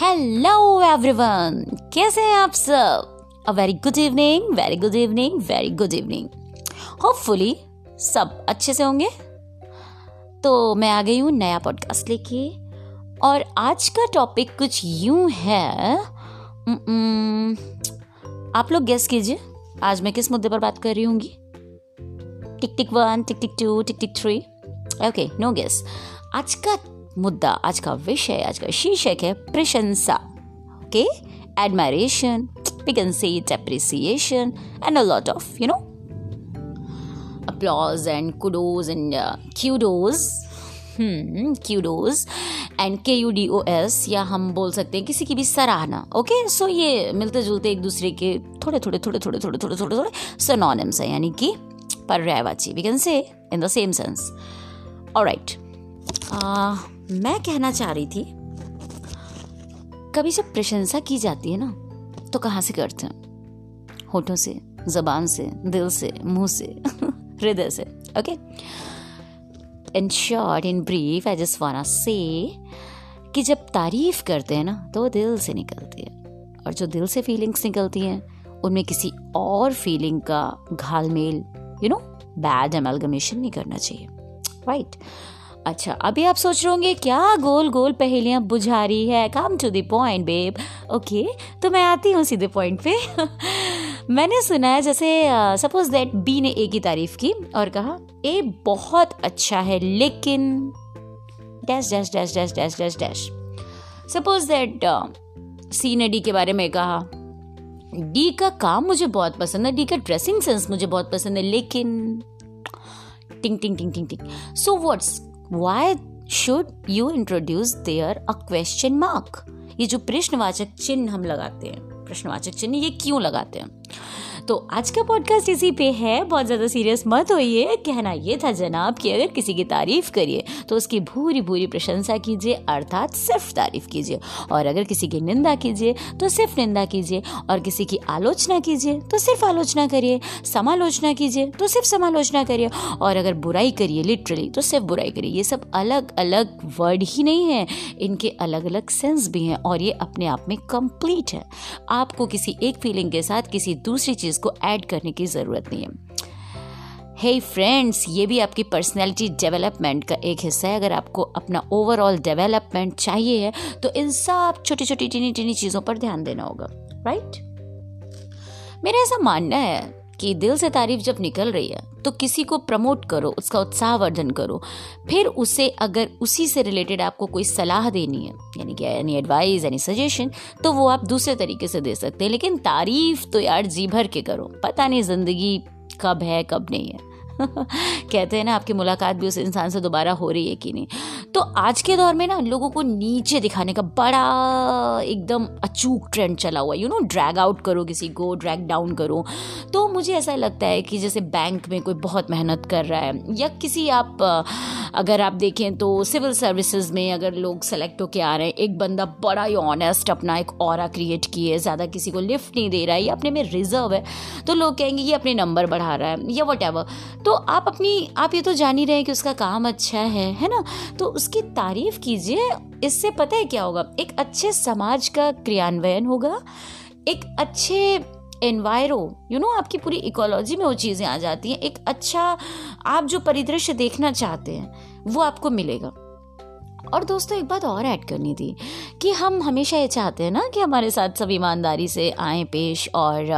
Hello everyone कैसे हैं आप सब? A very good evening very good evening very good evening hopefully सब अच्छे से होंगे। तो मैं आ गई हूँ नया पॉडकास्ट लेके। और आज का टॉपिक कुछ यूँ है। आप लोग गेस कीजिए, आज मैं किस मुद्दे पर बात कर रही हूँगी? Tick tick one tick tick two tick tick three okay no guess आज का मुद्दा आज का विषय आज का शीर्षक है प्रशंसा। Okay admiration we can say it appreciation and a lot of you know applause and uh, kudos. Hmm kudos. And k u d o s या हम बोल सकते हैं किसी की भी सराहना ओके okay? सो so ये मिलते जुलते एक दूसरे के थोड़े थोड़े थोड़े थोड़े थोड़े थोड़े थोड़े थोड़े सिनोनिम्स है यानी कि पर्यायवाची we can say in the same sense alright मैं कहना चाह रही थी, कभी जब प्रशंसा की जाती है ना तो कहाँ से करते हैं? होठों से, जबान से, दिल से, मुँह से, हृदय से okay in short in brief I just wanna say कि जब तारीफ़ करते हैं ना तो दिल से निकलती है। और जो दिल से फीलिंग्स निकलती हैं, उनमें किसी और फीलिंग का घालमेल यू नो बैड एमलगमेशन नहीं करना चाहिए। Right right? अच्छा अभी आप सोच रहे होंगे, क्या गोल गोल पहेलियाँ बुझा रही है? Come to the point babe okay तो मैं आती हूँ सीधे पॉइंट पे। मैंने सुना है, जैसे सपोज़ दैट बी ने ए की तारीफ़ की और कहा ए बहुत अच्छा है, लेकिन dash dash dash dash dash dash dash suppose that C ने डी के बारे में कहा डी का काम मुझे बहुत पसंद है डी का ड्रेसिंग सेंस मुझे बहुत पसंद है, लेकिन टिंग टिंग टिंग टिंग टिंग so what's why should you introduce there a question mark ये जो प्रश्नवाचक चिन्ह हम लगाते हैं, प्रश्नवाचक चिन्ह ये क्यों लगाते हैं? तो आज का पॉडकास्ट इसी पे है। बहुत ज़्यादा सीरियस मत होइए। कहना ये था जनाब कि अगर किसी की तारीफ़ करिए तो उसकी भूरी भूरी प्रशंसा कीजिए, अर्थात सिर्फ़ तारीफ़ कीजिए। और अगर किसी की निंदा कीजिए तो सिर्फ़ निंदा कीजिए। और किसी की आलोचना कीजिए तो सिर्फ़ आलोचना करिए। समालोचना कीजिए तो सिर्फ़ समालोचना करिए। और अगर बुराई करिए लिटरली तो सिर्फ़ बुराई करिए। ये सब अलग अलग वर्ड ही नहीं है। इनके अलग अलग सेंस भी हैं। और ये अपने आप में कंप्लीट है। आपको किसी एक फीलिंग के साथ किसी दूसरी चीज़ को ऐड करने की ज़रूरत नहीं है हे hey फ्रेंड्स ये भी आपकी पर्सनैलिटी डेवलपमेंट का एक हिस्सा है अगर आपको अपना ओवरऑल डेवलपमेंट चाहिए है तो इन सब छोटी छोटी टीनी टीनी चीज़ों पर ध्यान देना होगा राइट right? मेरा ऐसा मानना है कि दिल से तारीफ़ जब निकल रही है तो किसी को प्रमोट करो, उसका उत्साहवर्धन करो। फिर उसे अगर उसी से रिलेटेड आपको कोई सलाह देनी है, यानी कि यानी एडवाइस यानी सजेशन तो वो आप दूसरे तरीके से दे सकते हैं। लेकिन तारीफ़ तो यार जी भर के करो। पता नहीं ज़िंदगी कब है, कब नहीं है। कहते हैं ना, आपकी मुलाकात भी उस इंसान से दोबारा हो रही है कि नहीं? तो आज के दौर में ना, लोगों को नीचे दिखाने का बड़ा एकदम अचूक ट्रेंड चला हुआ है। यू नो ड्रैग आउट करो किसी को ड्रैग डाउन करो। तो मुझे ऐसा लगता है कि जैसे बैंक में कोई बहुत मेहनत कर रहा है, या किसी आप अगर आप देखें तो सिविल सर्विसेज़ में अगर लोग सेलेक्ट होके आ रहे हैं, एक बंदा बड़ा ही ऑनेस्ट अपना एक और क्रिएट किए, ज़्यादा किसी को लिफ्ट नहीं दे रहा है, या अपने में रिज़र्व है तो लोग कहेंगे ये अपने नंबर बढ़ा रहा है, या वट तो आप अपनी, आप ये तो जान ही रहे हैं कि उसका काम अच्छा है है ना? तो उसकी तारीफ़ कीजिए, इससे पता है क्या होगा? एक अच्छे समाज का क्रियान्वयन होगा, एक अच्छे एनवायरो यू नो आपकी पूरी इकोलॉजी में वो चीज़ें आ जाती हैं। एक अच्छा आप जो परिदृश्य देखना चाहते हैं, वो आपको मिलेगा। और दोस्तों, एक बात और ऐड करनी थी कि हम हमेशा ये चाहते हैं ना कि हमारे साथ सब ईमानदारी से आए पेश और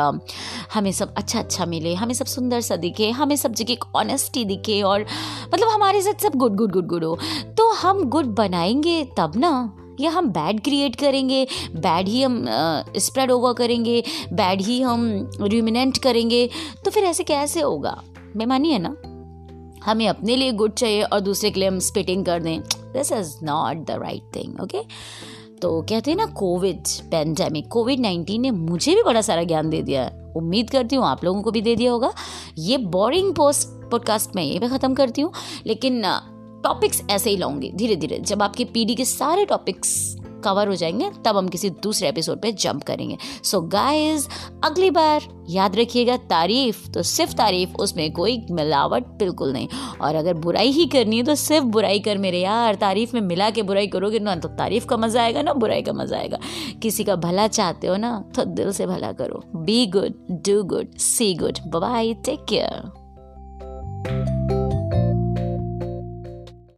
हमें सब अच्छा अच्छा मिले, हमें सब सुंदर सा दिखे, हमें सब जगह एक ऑनेस्टी दिखे और मतलब हमारे साथ सब गुड गुड गुड गुड हो। तो हम गुड बनाएँगे तब ना? या हम बैड क्रिएट करेंगे बैड ही हम स्प्रेड ओवर करेंगे बैड ही हम रिमिनेंट करेंगे तो फिर ऐसे कैसे होगा? मैं मानिए ना? हमें अपने लिए गुड चाहिए और दूसरे के लिए हम स्पिटिंग कर दें। This is not the right thing okay तो कहते हैं ना कोविड पेंडेमिक कोविड नाइन्टीन ने मुझे भी बड़ा सारा ज्ञान दे दिया है। उम्मीद करती हूँ आप लोगों को भी दे दिया होगा। ये बोरिंग पोस्ट पॉडकास्ट में ये भी ख़त्म करती हूँ। लेकिन टॉपिक्स ऐसे ही लाऊँगी। धीरे धीरे जब आपके पीडी के सारे टॉपिक्स कवर हो जाएँगे, तब हम किसी दूसरे एपिसोड पे जंप करेंगे। सो so गाइस अगली बार याद रखिएगा तारीफ़। तो सिर्फ़ तारीफ़, उसमें कोई मिलावट बिल्कुल नहीं। और अगर बुराई ही करनी है तो सिर्फ़ बुराई कर मेरे यार। तारीफ़ में मिला के बुराई करोगे ना तो तारीफ़ का मज़ा आएगा ना, बुराई का मज़ा आएगा। किसी का भला चाहते हो ना तो दिल से भला करो। Be good do good see good bye take care